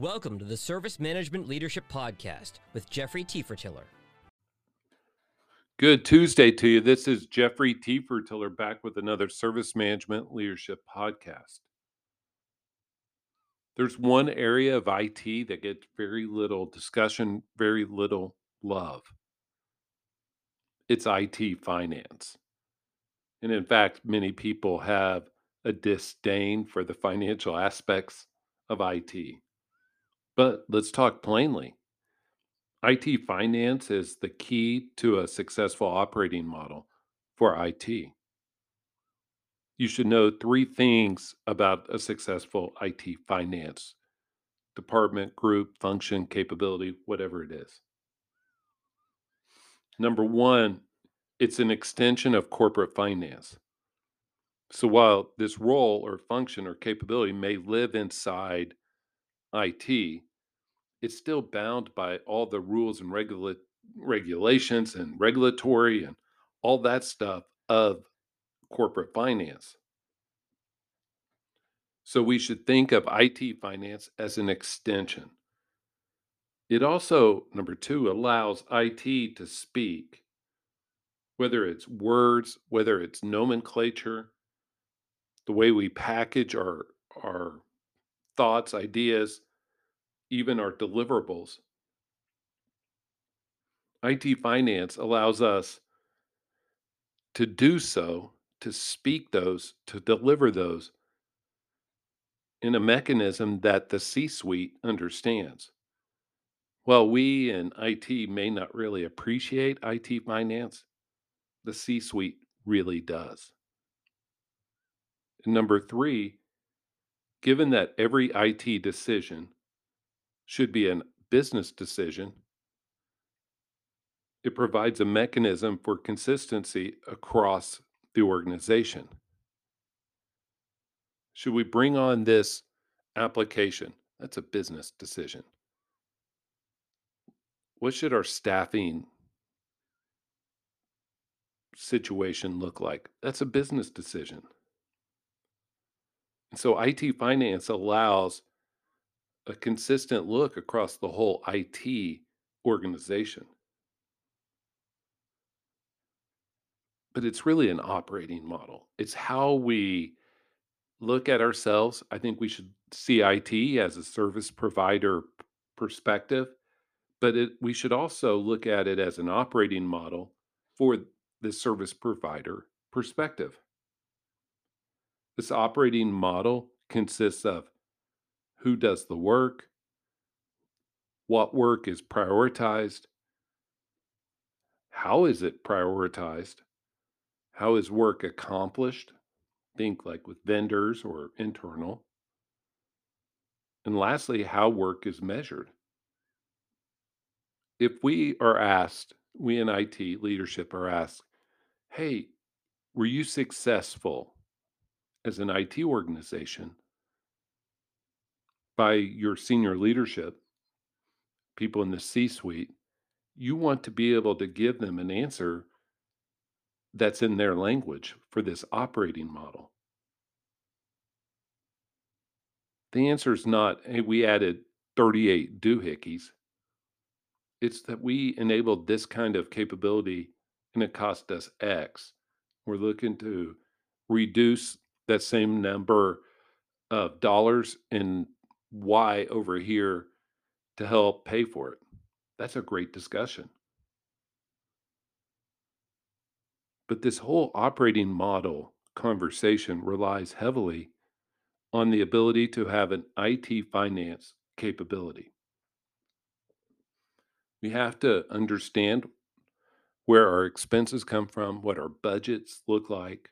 Welcome to the Service Management Leadership Podcast with Jeffrey Tefertiller. Good Tuesday to you. This is Jeffrey Tefertiller back with another Service Management Leadership Podcast. There's one area of IT that gets very little discussion, very little love. It's IT finance. And in fact, many people have a disdain for the financial aspects of IT. But let's talk plainly. IT finance is the key to a successful operating model for IT. You should know three things about a successful IT finance department, group, function, capability, whatever it is. Number one, it's an extension of corporate finance. So while this role or function or capability may live inside IT, it's still bound by all the rules and regula- regulations and regulatory and all that stuff of corporate finance. So we should think of IT finance as an extension. It also, number two, allows IT to speak, whether it's words, whether it's nomenclature, the way we package our, our thoughts, ideas, even our deliverables. IT finance allows us to do so, to speak those, to deliver those in a mechanism that the C suite understands. While we in IT may not really appreciate IT finance, the C suite really does. And number three, given that every IT decision should be a business decision. It provides a mechanism for consistency across the organization. Should we bring on this application? That's a business decision. What should our staffing situation look like? That's a business decision. And so IT finance allows a consistent look across the whole IT organization. But it's really an operating model. It's how we look at ourselves. I think we should see IT as a service provider perspective, but it, we should also look at it as an operating model for the service provider perspective. This operating model consists of who does the work, what work is prioritized, how is it prioritized, how is work accomplished, think like with vendors or internal, and lastly, how work is measured. If we are asked, we in IT leadership are asked, hey, were you successful as an IT organization by your senior leadership, people in the C suite, you want to be able to give them an answer that's in their language for this operating model. The answer is not, hey, we added 38 doohickeys. It's that we enabled this kind of capability and it cost us X. We're looking to reduce that same number of dollars in why over here to help pay for it. That's a great discussion. But this whole operating model conversation relies heavily on the ability to have an IT finance capability. We have to understand where our expenses come from, what our budgets look like,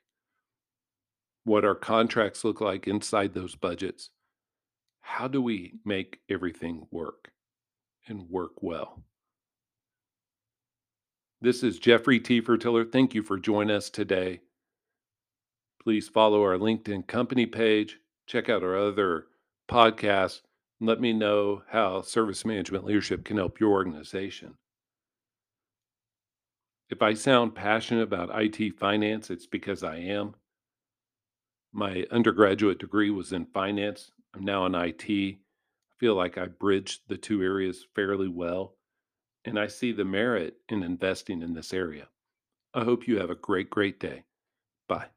what our contracts look like inside those budgets, how do we make everything work and work well? This is Jeffrey T. Tefertiller. Thank you for joining us today. Please follow our LinkedIn company page, check out our other podcasts, and let me know how service management leadership can help your organization. If I sound passionate about IT finance, it's because I am. My undergraduate degree was in finance I'm now in IT. I feel like I bridged the 2 areas fairly well, and I see the merit in investing in this area. I hope you have a great, great day. Bye.